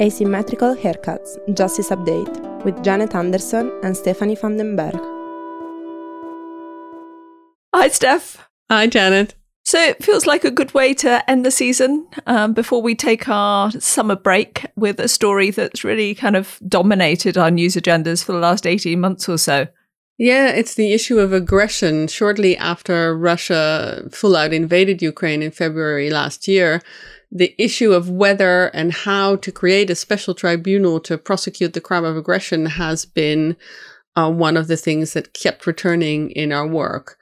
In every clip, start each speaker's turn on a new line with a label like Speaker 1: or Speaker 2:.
Speaker 1: Asymmetrical Haircuts Justice Update with Janet Anderson and Stephanie van den Berg.
Speaker 2: Hi, Steph.
Speaker 3: Hi, Janet.
Speaker 2: So it feels like a good way to end the season um, before we take our summer break with a story that's really kind of dominated our news agendas for the last 18 months or so.
Speaker 3: Yeah, it's the issue of aggression. Shortly after Russia full out invaded Ukraine in February last year, the issue of whether and how to create a special tribunal to prosecute the crime of aggression has been uh, one of the things that kept returning in our work.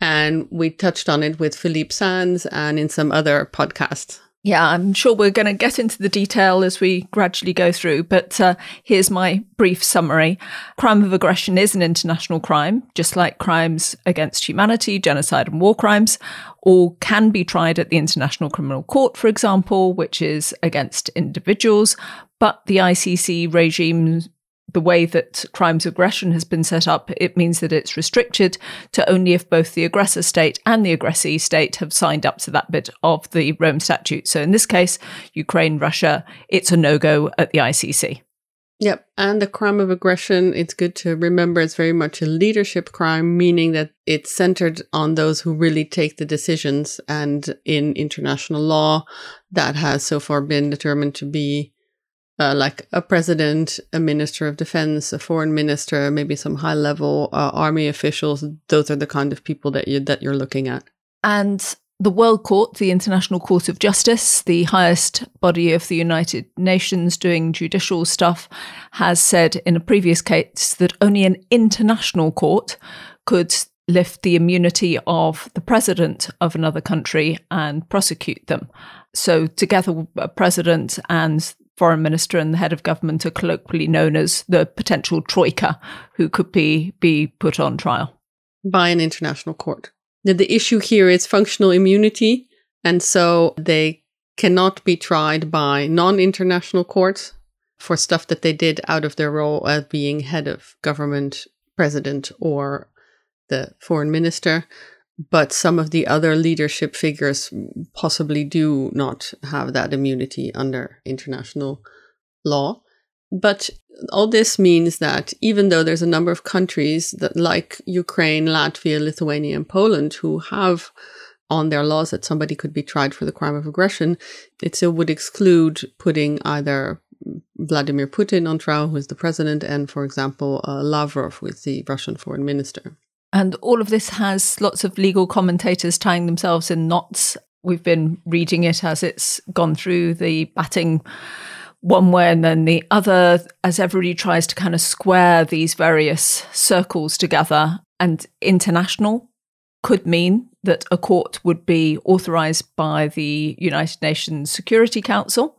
Speaker 3: And we touched on it with Philippe Sands and in some other podcasts.
Speaker 2: Yeah, I'm sure we're going to get into the detail as we gradually go through, but uh, here's my brief summary. Crime of aggression is an international crime, just like crimes against humanity, genocide, and war crimes. All can be tried at the International Criminal Court, for example, which is against individuals, but the ICC regime the way that crimes of aggression has been set up, it means that it's restricted to only if both the aggressor state and the aggressee state have signed up to that bit of the Rome Statute. So in this case, Ukraine, Russia, it's a no go at the ICC.
Speaker 3: Yep. And the crime of aggression, it's good to remember it's very much a leadership crime, meaning that it's centered on those who really take the decisions. And in international law, that has so far been determined to be uh, like a president, a minister of defense, a foreign minister, maybe some high level uh, army officials. Those are the kind of people that you that you're looking at.
Speaker 2: And the World Court, the International Court of Justice, the highest body of the United Nations doing judicial stuff, has said in a previous case that only an international court could lift the immunity of the president of another country and prosecute them. So, together, a president and foreign minister and the head of government are colloquially known as the potential troika who could be, be put on trial.
Speaker 3: By an international court. The, the issue here is functional immunity, and so they cannot be tried by non international courts for stuff that they did out of their role as being head of government, president, or the foreign minister but some of the other leadership figures possibly do not have that immunity under international law. But all this means that even though there's a number of countries that, like Ukraine, Latvia, Lithuania, and Poland, who have on their laws that somebody could be tried for the crime of aggression, it still would exclude putting either Vladimir Putin on trial, who is the president, and, for example, uh, Lavrov, who is the Russian foreign minister.
Speaker 2: And all of this has lots of legal commentators tying themselves in knots. We've been reading it as it's gone through the batting one way and then the other, as everybody tries to kind of square these various circles together. And international could mean that a court would be authorized by the United Nations Security Council.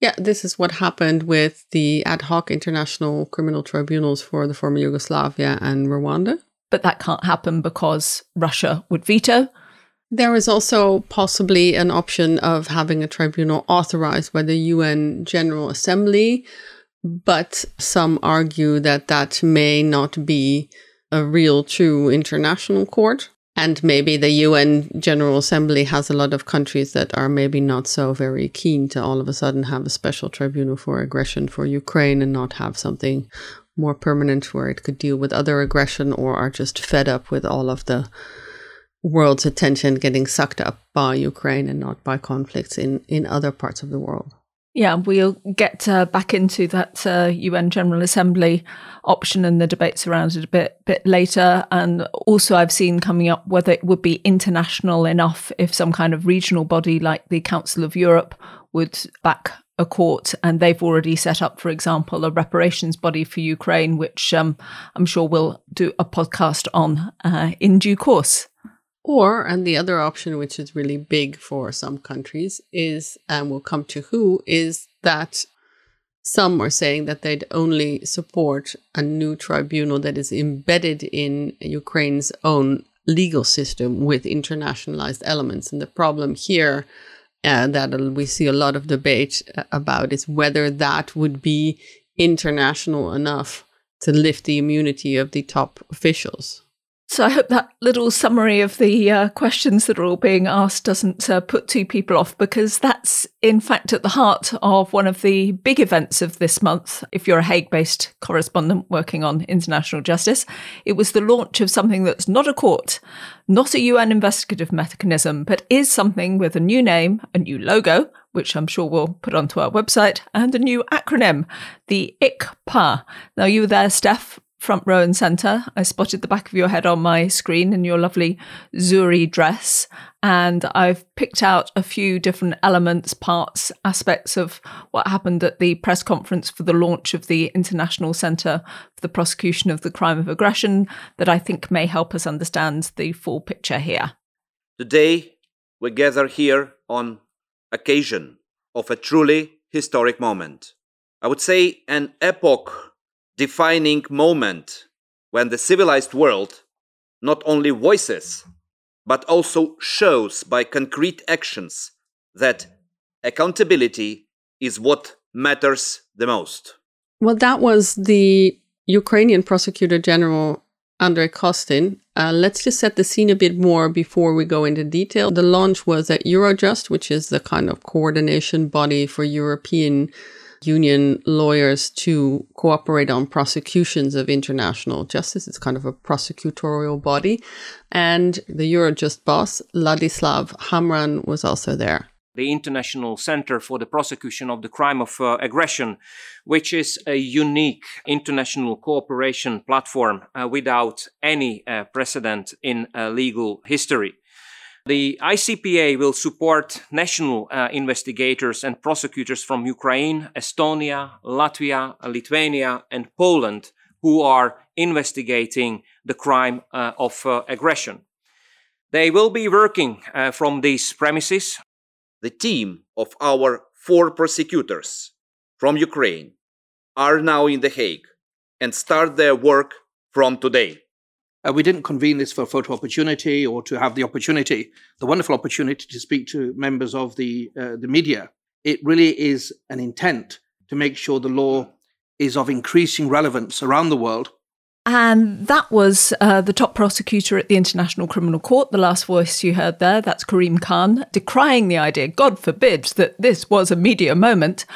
Speaker 3: Yeah, this is what happened with the ad hoc international criminal tribunals for the former Yugoslavia and Rwanda
Speaker 2: but that can't happen because Russia would veto.
Speaker 3: There is also possibly an option of having a tribunal authorized by the UN General Assembly, but some argue that that may not be a real, true international court. And maybe the UN General Assembly has a lot of countries that are maybe not so very keen to all of a sudden have a special tribunal for aggression for Ukraine and not have something more permanent where it could deal with other aggression or are just fed up with all of the world's attention getting sucked up by Ukraine and not by conflicts in, in other parts of the world.
Speaker 2: Yeah, we'll get uh, back into that uh, UN General Assembly option and the debates around it a bit bit later. And also, I've seen coming up whether it would be international enough if some kind of regional body like the Council of Europe would back a court, and they've already set up, for example, a reparations body for Ukraine, which um, I'm sure we'll do a podcast on uh, in due course.
Speaker 3: Or, and the other option, which is really big for some countries, is, and we'll come to who, is that some are saying that they'd only support a new tribunal that is embedded in Ukraine's own legal system with internationalized elements. And the problem here uh, that we see a lot of debate uh, about is whether that would be international enough to lift the immunity of the top officials.
Speaker 2: So I hope that little summary of the uh, questions that are all being asked doesn't uh, put two people off because that's in fact at the heart of one of the big events of this month. If you're a Hague based correspondent working on international justice, it was the launch of something that's not a court, not a UN investigative mechanism, but is something with a new name, a new logo, which I'm sure we'll put onto our website, and a new acronym, the ICPA. Now, you were there, Steph, front row and centre. I spotted the back of your head on my screen in your lovely Zuri dress. And I've picked out a few different elements, parts, aspects of what happened at the press conference for the launch of the International Centre for the Prosecution of the Crime of Aggression that I think may help us understand the full picture here.
Speaker 4: Today, we gather here on occasion of a truly historic moment. I would say an epoch defining moment when the civilized world not only voices, but also shows by concrete actions that accountability is what matters the most.
Speaker 3: Well, that was the Ukrainian Prosecutor General Andrei Kostin. Uh, let's just set the scene a bit more before we go into detail. The launch was at Eurojust, which is the kind of coordination body for European union lawyers to cooperate on prosecutions of international justice. It's kind of a prosecutorial body. And the Eurojust boss, Ladislav Hamran, was also there.
Speaker 5: The International Center for the Prosecution of the Crime of uh, Aggression, which is a unique international cooperation platform uh, without any uh, precedent in uh, legal history. The ICPA will support national uh, investigators and prosecutors from Ukraine, Estonia, Latvia, Lithuania, and Poland who are investigating the crime uh, of uh, aggression. They will be working uh, from these premises.
Speaker 4: The team of our four prosecutors from Ukraine are now in The Hague and start their work from today.
Speaker 6: Uh, we didn't convene this for a photo opportunity or to have the opportunity, the wonderful opportunity to speak to members of the uh, the media. It really is an intent to make sure the law is of increasing relevance around the world
Speaker 2: and that was uh, the top prosecutor at the International Criminal Court, the last voice you heard there. That's Karim Khan, decrying the idea, God forbid, that this was a media moment.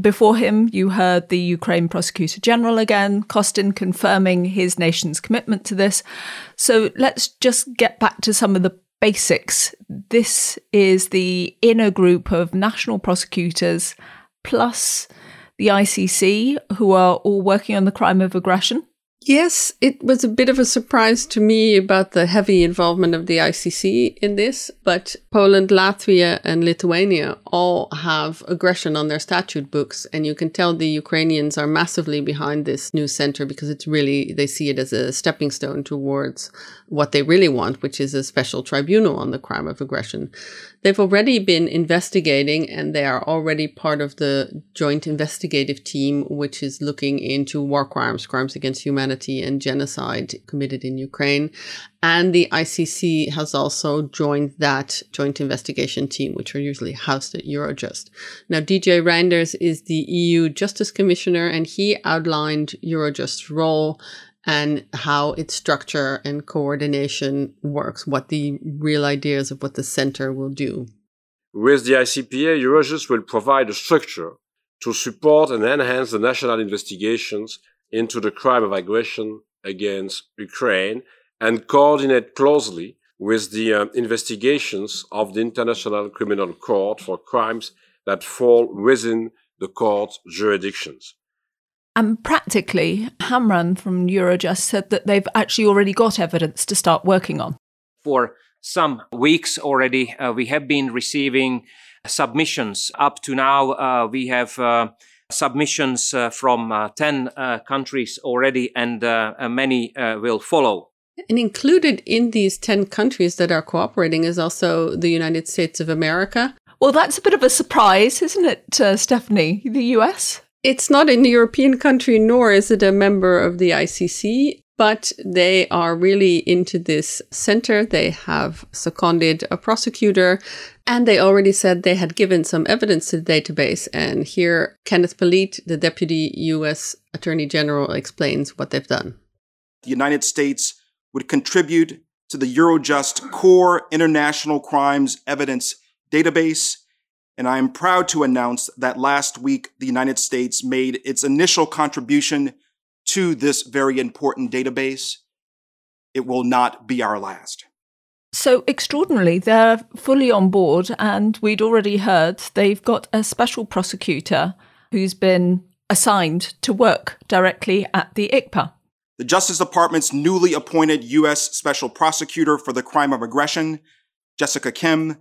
Speaker 2: Before him, you heard the Ukraine Prosecutor General again, Kostin confirming his nation's commitment to this. So let's just get back to some of the basics. This is the inner group of national prosecutors plus the ICC, who are all working on the crime of aggression.
Speaker 3: Yes, it was a bit of a surprise to me about the heavy involvement of the ICC in this, but Poland, Latvia, and Lithuania all have aggression on their statute books, and you can tell the Ukrainians are massively behind this new center because it's really, they see it as a stepping stone towards what they really want, which is a special tribunal on the crime of aggression. They've already been investigating and they are already part of the joint investigative team, which is looking into war crimes, crimes against humanity and genocide committed in Ukraine. And the ICC has also joined that joint investigation team, which are usually housed at Eurojust. Now, Didier Reynders is the EU Justice Commissioner and he outlined Eurojust's role and how its structure and coordination works, what the real ideas of what the center will do.
Speaker 7: With the ICPA, Eurojust will provide a structure to support and enhance the national investigations into the crime of aggression against Ukraine and coordinate closely with the uh, investigations of the International Criminal Court for crimes that fall within the court's jurisdictions.
Speaker 2: And practically, Hamran from Eurojust said that they've actually already got evidence to start working on.
Speaker 5: For some weeks already, uh, we have been receiving submissions. Up to now, uh, we have uh, submissions uh, from uh, 10 uh, countries already, and many will follow.
Speaker 3: And included in these 10 countries that are cooperating is also the United States of America.
Speaker 2: Well, that's a bit of a surprise, isn't it, Stephanie? The US?
Speaker 3: It's not in a European country, nor is it a member of the ICC, but they are really into this center. They have seconded a prosecutor, and they already said they had given some evidence to the database. And here, Kenneth Polite, the deputy US Attorney General, explains what they've done.
Speaker 8: The United States would contribute to the Eurojust core international crimes evidence database. And I am proud to announce that last week, the United States made its initial contribution to this very important database. It will not be our last.
Speaker 2: So extraordinarily, they're fully on board, and we'd already heard they've got a special prosecutor who's been assigned to work directly at the ICPA.
Speaker 8: The Justice Department's newly appointed U.S. Special Prosecutor for the Crime of Aggression, Jessica Kim,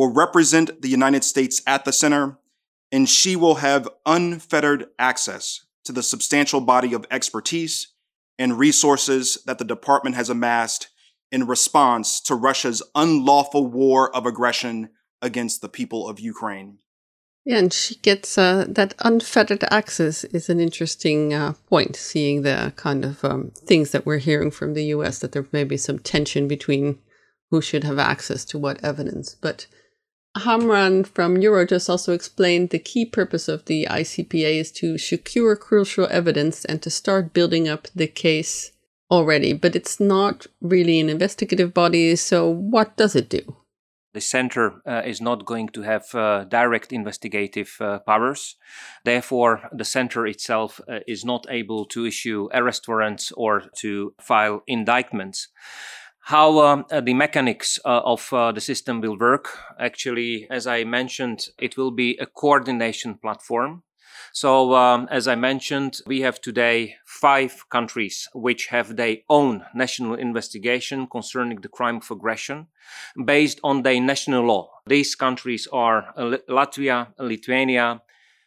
Speaker 8: will represent the United States at the center, and she will have unfettered access to the substantial body of expertise and resources that the department has amassed in response to Russia's unlawful war of aggression against the people of Ukraine.
Speaker 3: Yeah, and she gets uh, that unfettered access is an interesting uh, point, seeing the kind of um, things that we're hearing from the US, that there may be some tension between who should have access to what evidence. But Hamran from Eurojust also explained the key purpose of the ICPA is to secure crucial evidence and to start building up the case already, but it's not really an investigative body. So, what does it do?
Speaker 5: The center uh, is not going to have uh, direct investigative uh, powers. Therefore, the center itself uh, is not able to issue arrest warrants or to file indictments. How um, uh, the mechanics uh, of the system will work, actually, as I mentioned, it will be a coordination platform so, um, as I mentioned, we have today five countries which have their own national investigation concerning the crime of aggression based on their national law. These countries are uh, Latvia, Lithuania,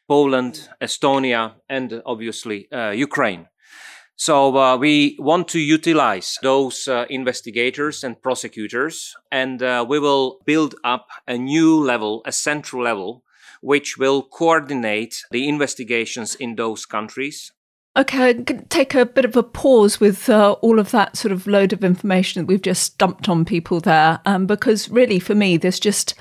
Speaker 5: Poland, Estonia, and obviously uh, Ukraine. So uh, we want to utilize those uh, investigators and prosecutors, and uh, we will build up a new level, a central level, which will coordinate the investigations in those countries.
Speaker 2: Okay, going to take a bit of a pause with uh, all of that sort of load of information that we've just dumped on people there, um, because really for me, there's just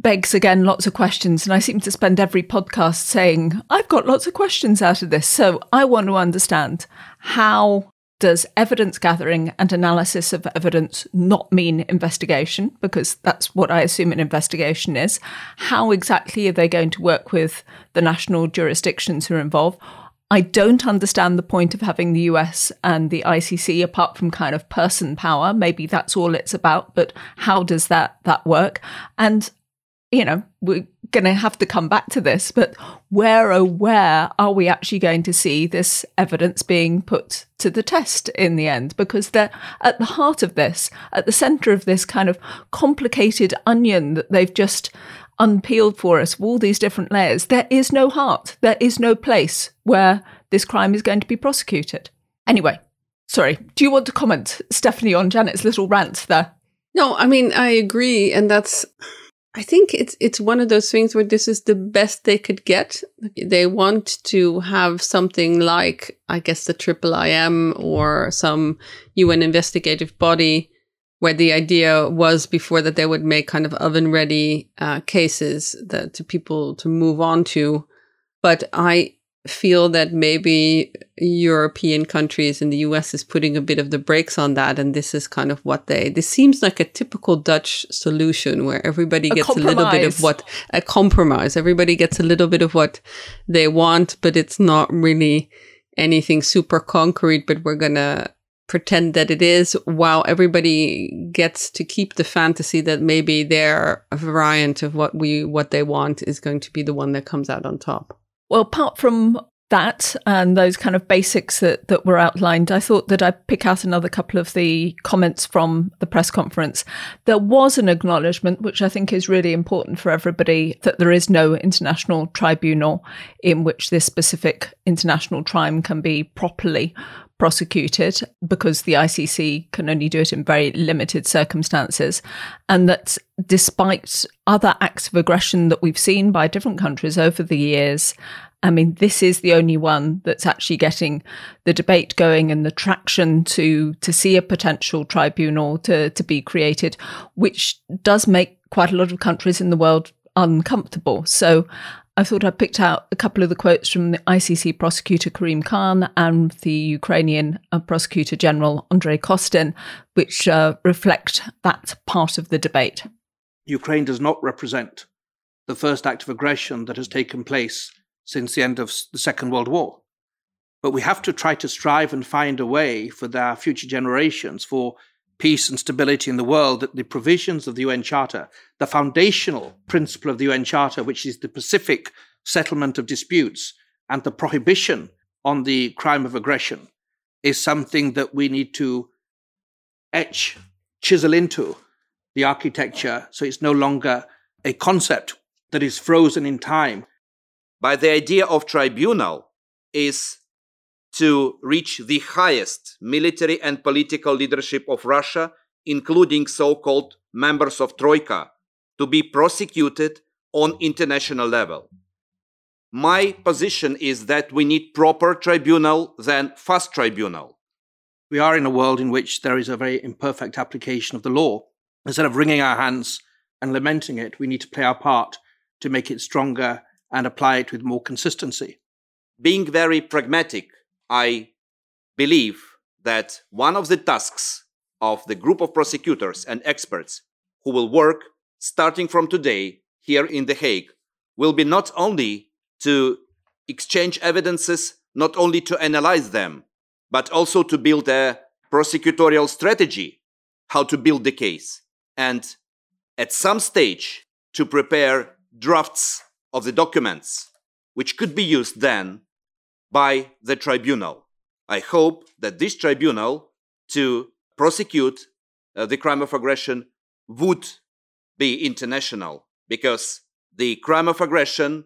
Speaker 2: begs again lots of questions. And I seem to spend every podcast saying, I've got lots of questions out of this. So I want to understand how does evidence gathering and analysis of evidence not mean investigation? Because that's what I assume an investigation is. How exactly are they going to work with the national jurisdictions who are involved? I don't understand the point of having the US and the ICC apart from kind of person power. Maybe that's all it's about, but how does that that work? And you know, we're going to have to come back to this, but where, oh, where are we actually going to see this evidence being put to the test in the end? Because they're at the heart of this, at the center of this kind of complicated onion that they've just unpeeled for us, all these different layers. There is no heart. There is no place where this crime is going to be prosecuted. Anyway, sorry. Do you want to comment, Stephanie, on Janet's little rant there?
Speaker 3: No, I mean, I agree. And that's I think it's it's one of those things where this is the best they could get. They want to have something like, I guess, the Triple IM or some UN investigative body, where the idea was before that they would make kind of oven ready uh, cases that to people to move on to. But I feel that maybe European countries and the US is putting a bit of the brakes on that. And this is kind of what they, this seems like a typical Dutch solution where everybody gets a, a little bit of what, a compromise. Everybody gets a little bit of what they want, but it's not really anything super concrete, but we're going to pretend that it is while everybody gets to keep the fantasy that maybe their variant of what we, what they want is going to be the one that comes out on top.
Speaker 2: Well, apart from that and those kind of basics that, that were outlined, I thought that I'd pick out another couple of the comments from the press conference. There was an acknowledgement, which I think is really important for everybody, that there is no international tribunal in which this specific international crime can be properly prosecuted because the ICC can only do it in very limited circumstances. And that despite other acts of aggression that we've seen by different countries over the years, I mean, this is the only one that's actually getting the debate going and the traction to to see a potential tribunal to to be created, which does make quite a lot of countries in the world uncomfortable. So I thought I picked out a couple of the quotes from the ICC prosecutor Karim Khan and the Ukrainian uh, prosecutor general Andrei Kostin, which uh, reflect that part of the debate.
Speaker 6: Ukraine does not represent the first act of aggression that has taken place since the end of the Second World War. But we have to try to strive and find a way for our future generations, for peace and stability in the world, that the provisions of the UN Charter, the foundational principle of the UN Charter, which is the pacific settlement of disputes and the prohibition on the crime of aggression, is something that we need to etch, chisel into the architecture so it's no longer a concept that is frozen in time.
Speaker 4: By the idea of tribunal is to reach the highest military and political leadership of Russia, including so called members of Troika, to be prosecuted on international level. My position is that we need proper tribunal than fast tribunal.
Speaker 6: We are in a world in which there is a very imperfect application of the law. Instead of wringing our hands and lamenting it, we need to play our part to make it stronger and apply it with more consistency.
Speaker 4: Being very pragmatic, I believe that one of the tasks of the group of prosecutors and experts who will work starting from today here in The Hague will be not only to exchange evidences, not only to analyze them, but also to build a prosecutorial strategy, how to build the case, and at some stage to prepare drafts of the documents, which could be used then by the tribunal. I hope that this tribunal to prosecute uh, the crime of aggression would be international because the crime of aggression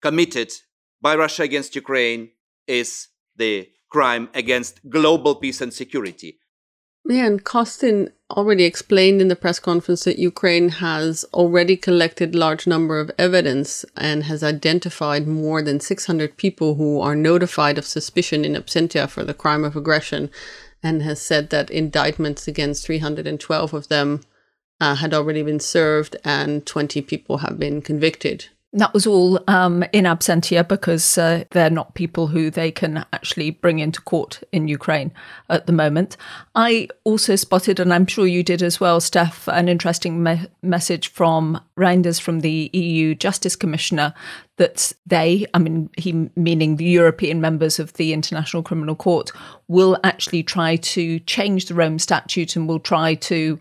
Speaker 4: committed by Russia against Ukraine is the crime against global peace and security.
Speaker 3: Yeah, and Kostin already explained in the press conference that Ukraine has already collected large number of evidence and has identified more than 600 people who are notified of suspicion in absentia for the crime of aggression and has said that indictments against 312 of them uh, had already been served and 20 people have been convicted.
Speaker 2: That was all um, in absentia because uh, they're not people who they can actually bring into court in Ukraine at the moment. I also spotted, and I'm sure you did as well, Steph, an interesting me- message from Reynders from the EU Justice Commissioner that they, I mean, he meaning the European members of the International Criminal Court, will actually try to change the Rome Statute and will try to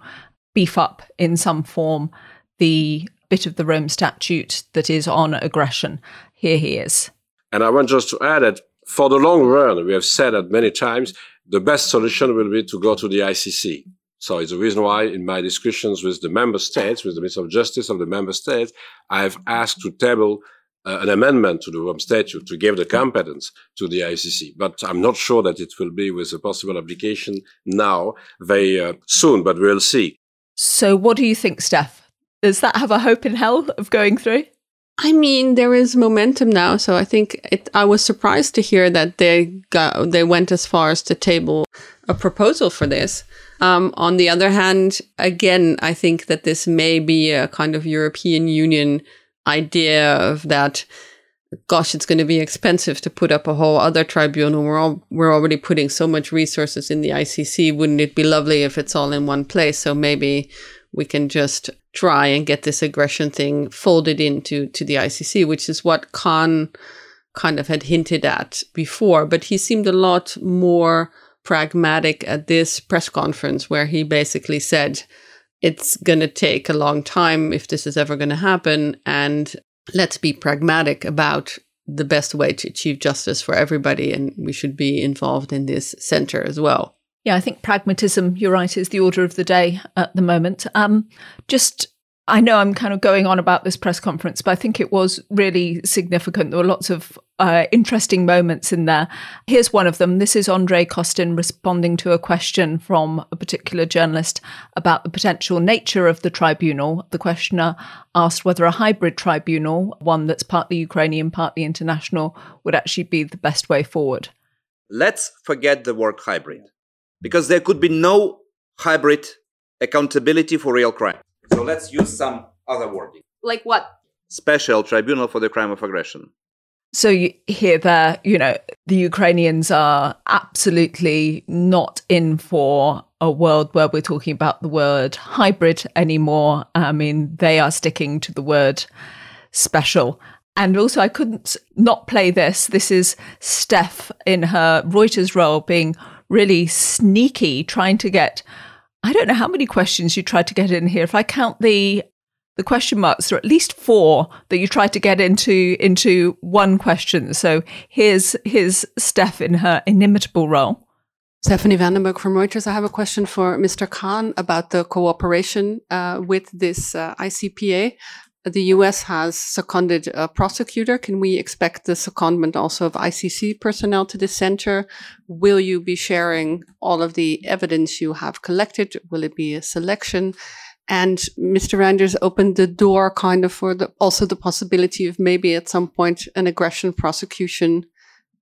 Speaker 2: beef up in some form the bit of the Rome Statute that is on aggression. Here he is.
Speaker 7: And I want just to add that for the long run, we have said that many times, the best solution will be to go to the ICC. So it's the reason why in my discussions with the member states, with the Minister of Justice of the member states, I have asked to table uh, an amendment to the Rome Statute to give the competence to the ICC. But I'm not sure that it will be with a possible application now very uh, soon, but we'll see.
Speaker 2: So what do you think, Steph? Does that have a hope in hell of going through?
Speaker 3: I mean, there is momentum now, so I think it, I was surprised to hear that they got they went as far as to table a proposal for this. Um, on the other hand, again, I think that this may be a kind of European Union idea of that. Gosh, it's going to be expensive to put up a whole other tribunal. We're all we're already putting so much resources in the ICC. Wouldn't it be lovely if it's all in one place? So maybe we can just try and get this aggression thing folded into to the ICC, which is what Khan kind of had hinted at before. But he seemed a lot more pragmatic at this press conference, where he basically said it's going to take a long time if this is ever going to happen, and let's be pragmatic about the best way to achieve justice for everybody, and we should be involved in this center as well.
Speaker 2: Yeah, I think pragmatism, you're right, is the order of the day at the moment. Um, just, I know I'm kind of going on about this press conference, but I think it was really significant. There were lots of uh, interesting moments in there. Here's one of them. This is Andrei Kostin responding to a question from a particular journalist about the potential nature of the tribunal. The questioner asked whether a hybrid tribunal, one that's partly Ukrainian, partly international, would actually be the best way forward.
Speaker 4: Let's forget the word hybrid because there could be no hybrid accountability for real crime. So let's use some other wording.
Speaker 2: Like what?
Speaker 4: special tribunal for the crime of aggression.
Speaker 2: So you hear there, you know, the Ukrainians are absolutely not in for a world where we're talking about the word hybrid anymore. I mean, they are sticking to the word special. And also, I couldn't not play this. This is Steph in her Reuters role being really sneaky, trying to get. I don't know how many questions you tried to get in here. If I count the the question marks there are at least four that you tried to get into into one question. So here's here's Steph in her inimitable role.
Speaker 3: Stephanie van den Berg from Reuters. I have a question for Mr. Khan about the cooperation uh, with this uh, ICPA. The US has seconded a prosecutor. Can we expect the secondment also of ICC personnel to the center? Will you be sharing all of the evidence you have collected? Will it be a selection? And Mr. Reynders opened the door kind of for the, also the possibility of maybe at some point an aggression prosecution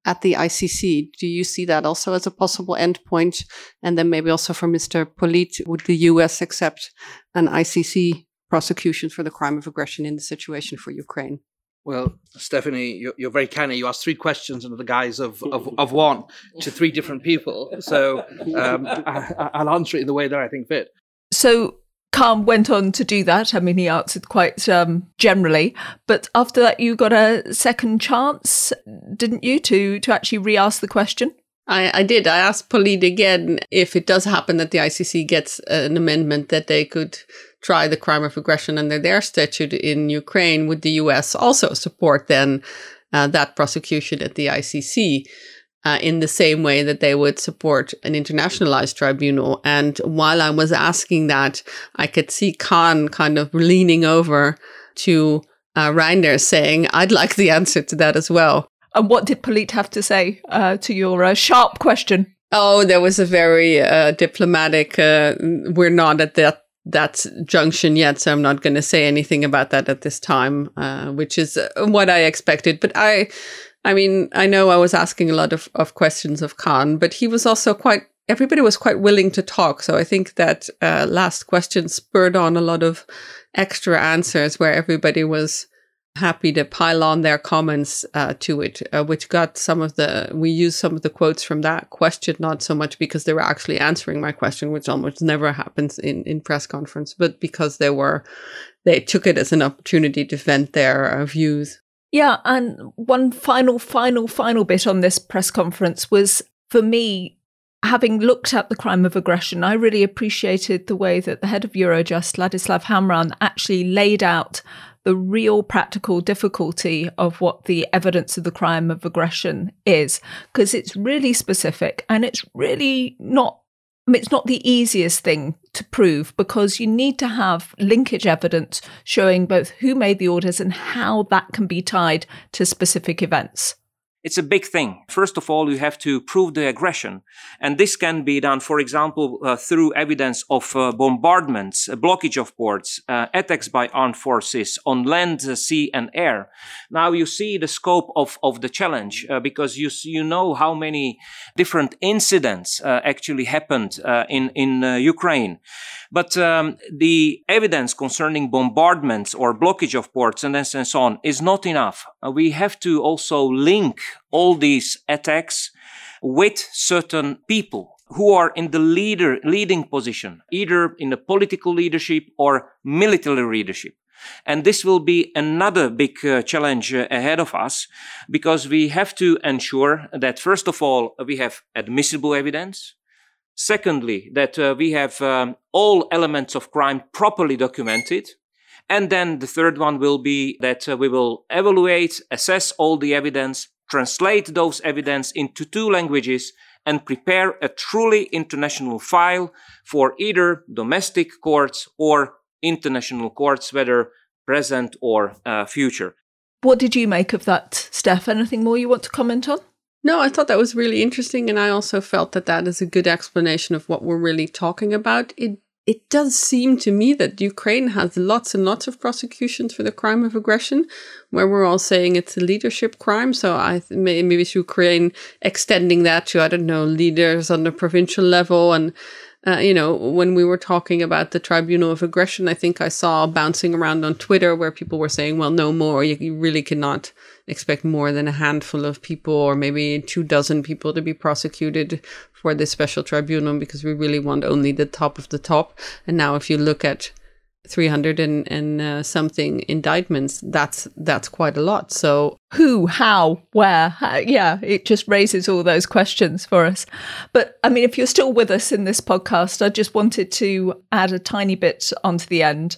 Speaker 3: at the ICC. Do you see that also as a possible endpoint? And then maybe also for Mr. Polite, would the US accept an ICC prosecution for the crime of aggression in the situation for Ukraine?
Speaker 6: Well, Stephanie, you're, you're, very canny. You asked three questions under the guise of, of, of one to three different people. So um, I, will answer it in the way that I think fit.
Speaker 2: So Khan went on to do that. I mean, he answered quite um, generally, but after that, you got a second chance, didn't you, to to actually re-ask the question?
Speaker 3: I, I did. I asked Polite again if it does happen that the ICC gets an amendment that they could try the crime of aggression under their statute in Ukraine. Would the U.S. also support then uh, that prosecution at the ICC? uh, in the same way that they would support an internationalized tribunal. And while I was asking that, I could see Khan kind of leaning over to uh, Reynders saying, I'd like the answer to that as well.
Speaker 2: And what did Polite have to say uh, to your uh, sharp question?
Speaker 3: Oh, there was a very uh, diplomatic, uh, we're not at that that junction yet, so I'm not going to say anything about that at this time, uh, which is uh, what I expected. But I I mean, I know I was asking a lot of, of questions of Khan, but he was also quite, everybody was quite willing to talk. So I think that last question spurred on a lot of extra answers where everybody was happy to pile on their comments uh, to it, uh, which got some of the, we used some of the quotes from that question, not so much because they were actually answering my question, which almost never happens in, in press conference, but because they were, they took it as an opportunity to vent their uh, views.
Speaker 2: Yeah, and one final, final, final bit on this press conference was for me, having looked at the crime of aggression, I really appreciated the way that the head of Eurojust, Ladislav Hamran, actually laid out the real practical difficulty of what the evidence of the crime of aggression is, because it's really specific and it's really not it's not the easiest thing to prove because you need to have linkage evidence showing both who made the orders and how that can be tied to specific events.
Speaker 5: It's a big thing. First of all, you have to prove the aggression. And this can be done, for example, uh, through evidence of uh, bombardments, uh, blockage of ports, uh, attacks by armed forces on land, uh, sea, and air. Now you see the scope of, of the challenge uh, because you, you know how many different incidents actually happened in, in Ukraine. But um, the evidence concerning bombardments or blockage of ports and, and so on is not enough. Uh, we have to also link all these attacks with certain people who are in the leader leading position, either in the political leadership or military leadership. And this will be another big uh, challenge uh, ahead of us because we have to ensure that, first of all, we have admissible evidence. Secondly, that uh, we have um, all elements of crime properly documented. And then the third one will be that uh, we will evaluate, assess all the evidence, translate those evidence into two languages, and prepare a truly international file for either domestic courts or international courts, whether present or uh, future.
Speaker 2: What did you make of that, Steph? Anything more you want to comment on?
Speaker 3: No, I thought that was really interesting, and I also felt that that is a good explanation of what we're really talking about. It it does seem to me that Ukraine has lots and lots of prosecutions for the crime of aggression, where we're all saying it's a leadership crime. So I th- maybe it's Ukraine extending that to I don't know leaders on the provincial level, and Uh, you know, when we were talking about the tribunal of aggression, I think I saw bouncing around on Twitter where people were saying, well, no more. You, you really cannot expect more than a handful of people or maybe two dozen people to be prosecuted for this special tribunal because we really want only the top of the top. And now, if you look at 300 and, and uh, something indictments that's that's quite a lot. So
Speaker 2: who how where how, yeah it just raises all those questions for us. But i mean if you're still with us in this podcast i just wanted to add a tiny bit onto the end.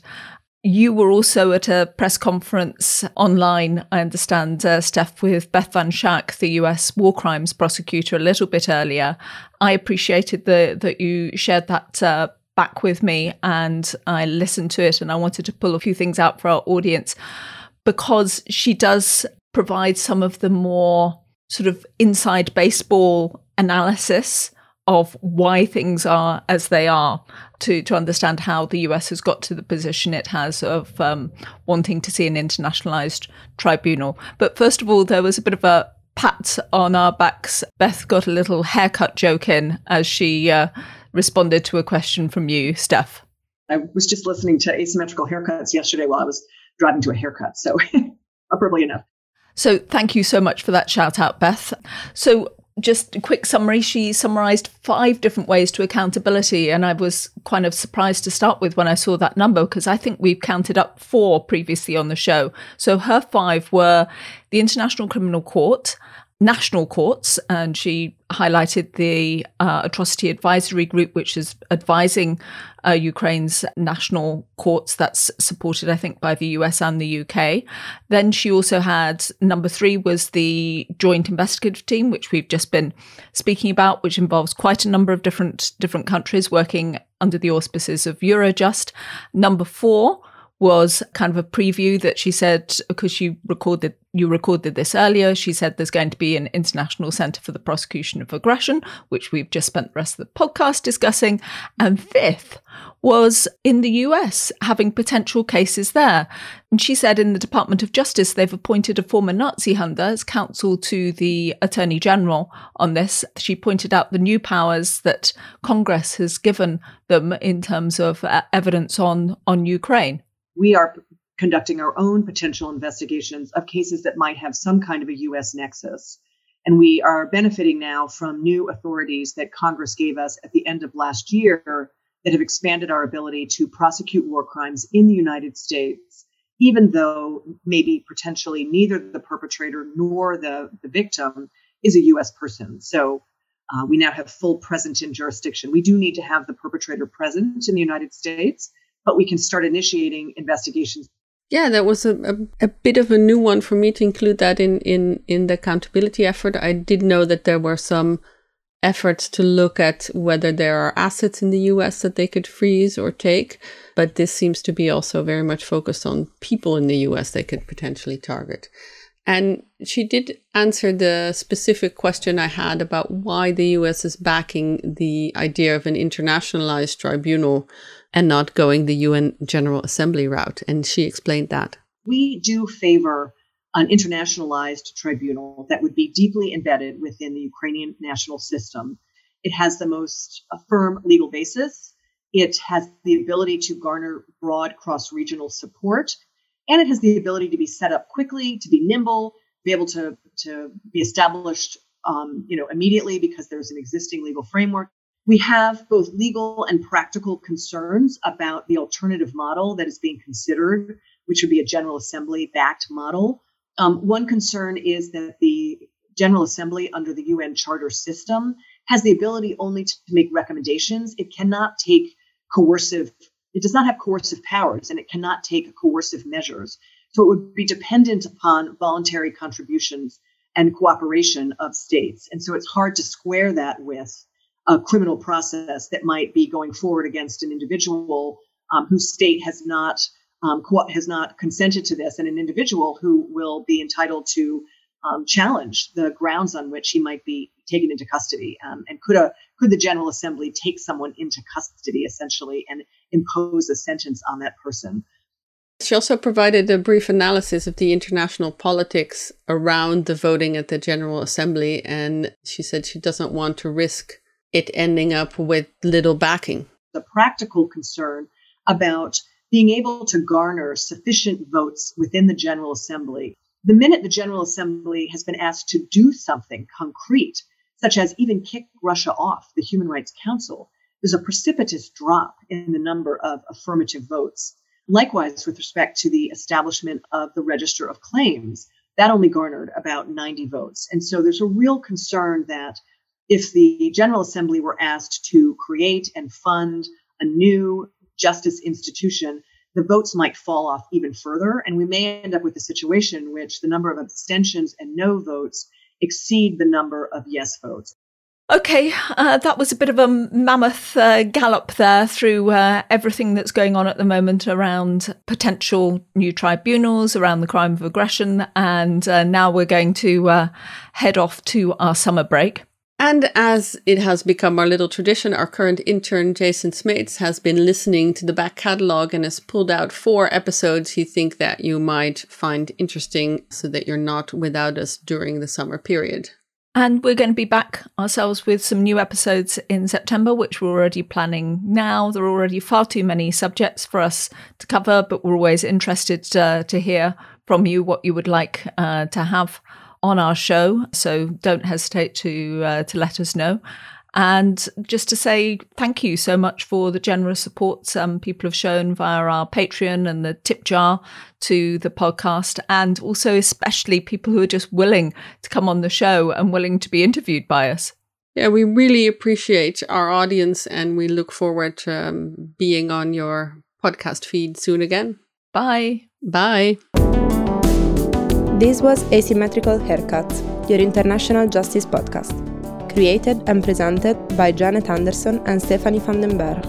Speaker 2: You were also at a press conference online, I understand, uh, Steph, with Beth Van Schaack, the US war crimes prosecutor, a little bit earlier. I appreciated the, that you shared that uh, back with me and I listened to it and I wanted to pull a few things out for our audience because she does provide some of the more sort of inside baseball analysis of why things are as they are to, to understand how the US has got to the position it has of um, wanting to see an internationalized tribunal. But first of all, there was a bit of a pat on our backs. Beth got a little haircut joke in as she uh, responded to a question from you, Steph.
Speaker 9: I was just listening to asymmetrical haircuts yesterday while I was driving to a haircut, so appropriately enough.
Speaker 2: So thank you so much for that shout out, Beth. So just a quick summary, she summarized five different ways to accountability. And I was kind of surprised to start with when I saw that number because I think we've counted up four previously on the show. So her five were the International Criminal Court, national courts, and she highlighted the uh, Atrocity Advisory Group, which is advising uh, Ukraine's national courts. That's supported, I think, by the US and the UK. Then she also had number three was the Joint Investigative Team, which we've just been speaking about, which involves quite a number of different different countries working under the auspices of Eurojust. Number four was kind of a preview that she said because you recorded you recorded this earlier she said there's going to be an international center for the prosecution of aggression which we've just spent the rest of the podcast discussing and fifth was in the US having potential cases there and she said in the Department of Justice they've appointed a former Nazi hunter as counsel to the attorney general on this. She pointed out the new powers that congress has given them in terms of uh, evidence on on Ukraine
Speaker 9: we are conducting our own potential investigations of cases that might have some kind of a U.S. nexus. And we are benefiting now from new authorities that Congress gave us at the end of last year that have expanded our ability to prosecute war crimes in the United States, even though maybe potentially neither the perpetrator nor the, the victim is a U.S. person. So uh, we now have full present in jurisdiction. We do need to have the perpetrator present in the United States but we can start initiating investigations.
Speaker 3: Yeah, that was a, a, a, bit of a new one for me to include that in, in, in the accountability effort. I did know that there were some efforts to look at whether there are assets in the US that they could freeze or take, but this seems to be also very much focused on people in the US they could potentially target. And she did answer the specific question I had about why the US is backing the idea of an internationalized tribunal and not going the UN General Assembly route. And she explained that.
Speaker 9: We do favor an internationalized tribunal that would be deeply embedded within the Ukrainian national system. It has the most firm legal basis. It has the ability to garner broad cross regional support. And it has the ability to be set up quickly, to be nimble, be able to, to be established um, you know, immediately because there's an existing legal framework. We have both legal and practical concerns about the alternative model that is being considered, which would be a General Assembly backed model. Um, one concern is that the General Assembly under the UN Charter system has the ability only to make recommendations. It cannot take coercive, it does not have coercive powers and it cannot take coercive measures. So it would be dependent upon voluntary contributions and cooperation of states. And so it's hard to square that with a criminal process that might be going forward against an individual um, whose state has not um, co- has not consented to this, and an individual who will be entitled to um, challenge the grounds on which he might be taken into custody. Um, and could a could the General Assembly take someone into custody essentially and impose a sentence on that person?
Speaker 3: She also provided a brief analysis of the international politics around the voting at the General Assembly, and she said she doesn't want to risk it ending up with little backing.
Speaker 9: The practical concern about being able to garner sufficient votes within the General Assembly. The minute the General Assembly has been asked to do something concrete, such as even kick Russia off the Human Rights Council, there's a precipitous drop in the number of affirmative votes. Likewise, with respect to the establishment of the Register of Claims, that only garnered about 90 votes. And so there's a real concern that if the General Assembly were asked to create and fund a new justice institution, the votes might fall off even further. And we may end up with a situation in which the number of abstentions and no votes exceed the number of yes votes.
Speaker 2: Okay, uh, that was a bit of a mammoth uh, gallop there through uh, everything that's going on at the moment around potential new tribunals, around the crime of aggression, and uh, now we're going to uh, head off to our summer break.
Speaker 3: And as it has become our little tradition, our current intern, Jason Smates, has been listening to the back catalogue and has pulled out four episodes he thinks that you might find interesting so that you're not without us during the summer period.
Speaker 2: And we're going to be back ourselves with some new episodes in September, which we're already planning now. There are already far too many subjects for us to cover, but we're always interested uh, to hear from you what you would like uh, to have on our show. So don't hesitate to uh, to let us know. And just to say thank you so much for the generous support some people have shown via our Patreon and the tip jar to the podcast, and also especially people who are just willing to come on the show and willing to be interviewed by us.
Speaker 3: Yeah, we really appreciate our audience and we look forward to um, being on your podcast feed soon again.
Speaker 2: Bye.
Speaker 3: Bye.
Speaker 1: This was Asymmetrical Haircuts, your international justice podcast, created and presented by Janet Anderson and Stephanie van den Berg.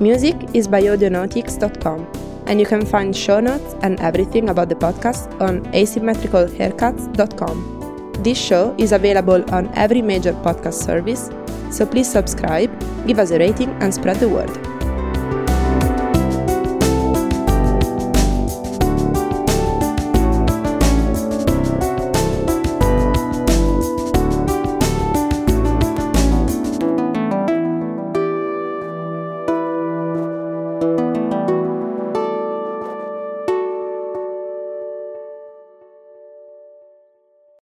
Speaker 1: Music is by audionautix.com, and you can find show notes and everything about the podcast on asymmetricalhaircuts.com. This show is available on every major podcast service, so please subscribe, give us a rating, and spread the word.